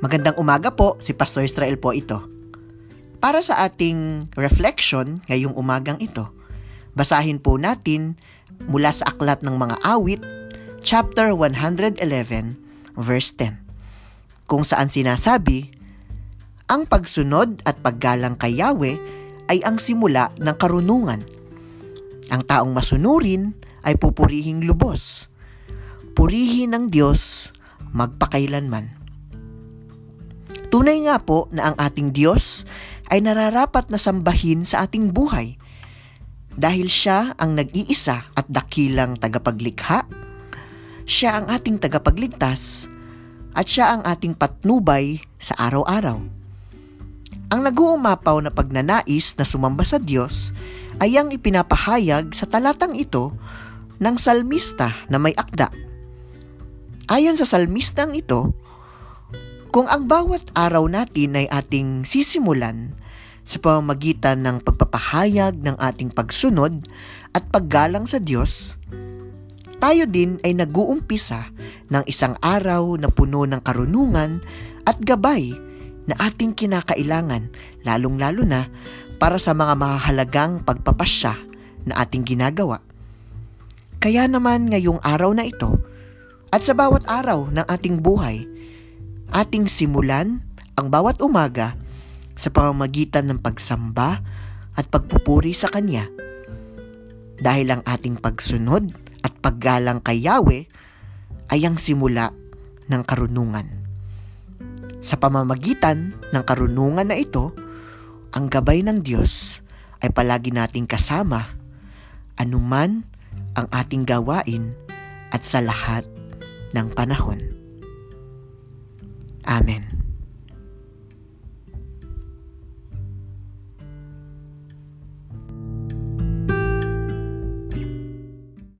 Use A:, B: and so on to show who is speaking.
A: Magandang umaga po, si Pastor Israel po ito. Para sa ating reflection ngayong umagang ito, basahin po natin mula sa Aklat ng Mga Awit, chapter 111, verse 10, kung saan sinasabi, Ang pagsunod at paggalang kay Yahweh ay ang simula ng karunungan. Ang taong masunurin ay pupurihing lubos. Purihin ng Diyos magpakailanman. Tunay nga po na ang ating Diyos ay nararapat na sambahin sa ating buhay dahil siya ang nag-iisa at dakilang tagapaglikha, siya ang ating tagapagligtas, at siya ang ating patnubay sa araw-araw. Ang nag-uumapaw na pagnanais na sumamba sa Diyos ay ang ipinapahayag sa talatang ito ng salmista na may akda. Ayon sa salmistang ito, kung ang bawat araw natin ay ating sisimulan sa pamamagitan ng pagpapahayag ng ating pagsunod at paggalang sa Diyos, tayo din ay nag-uumpisa ng isang araw na puno ng karunungan at gabay na ating kinakailangan, lalong-lalo na para sa mga mahalagang pagpapasya na ating ginagawa. Kaya naman ngayong araw na ito, at sa bawat araw ng ating buhay, ating simulan ang bawat umaga sa pamamagitan ng pagsamba at pagpupuri sa Kanya. Dahil ang ating pagsunod at paggalang kay Yahweh ay ang simula ng karunungan. Sa pamamagitan ng karunungan na ito, ang gabay ng Diyos ay palagi nating kasama anuman ang ating gawain at sa lahat ng panahon. Amén.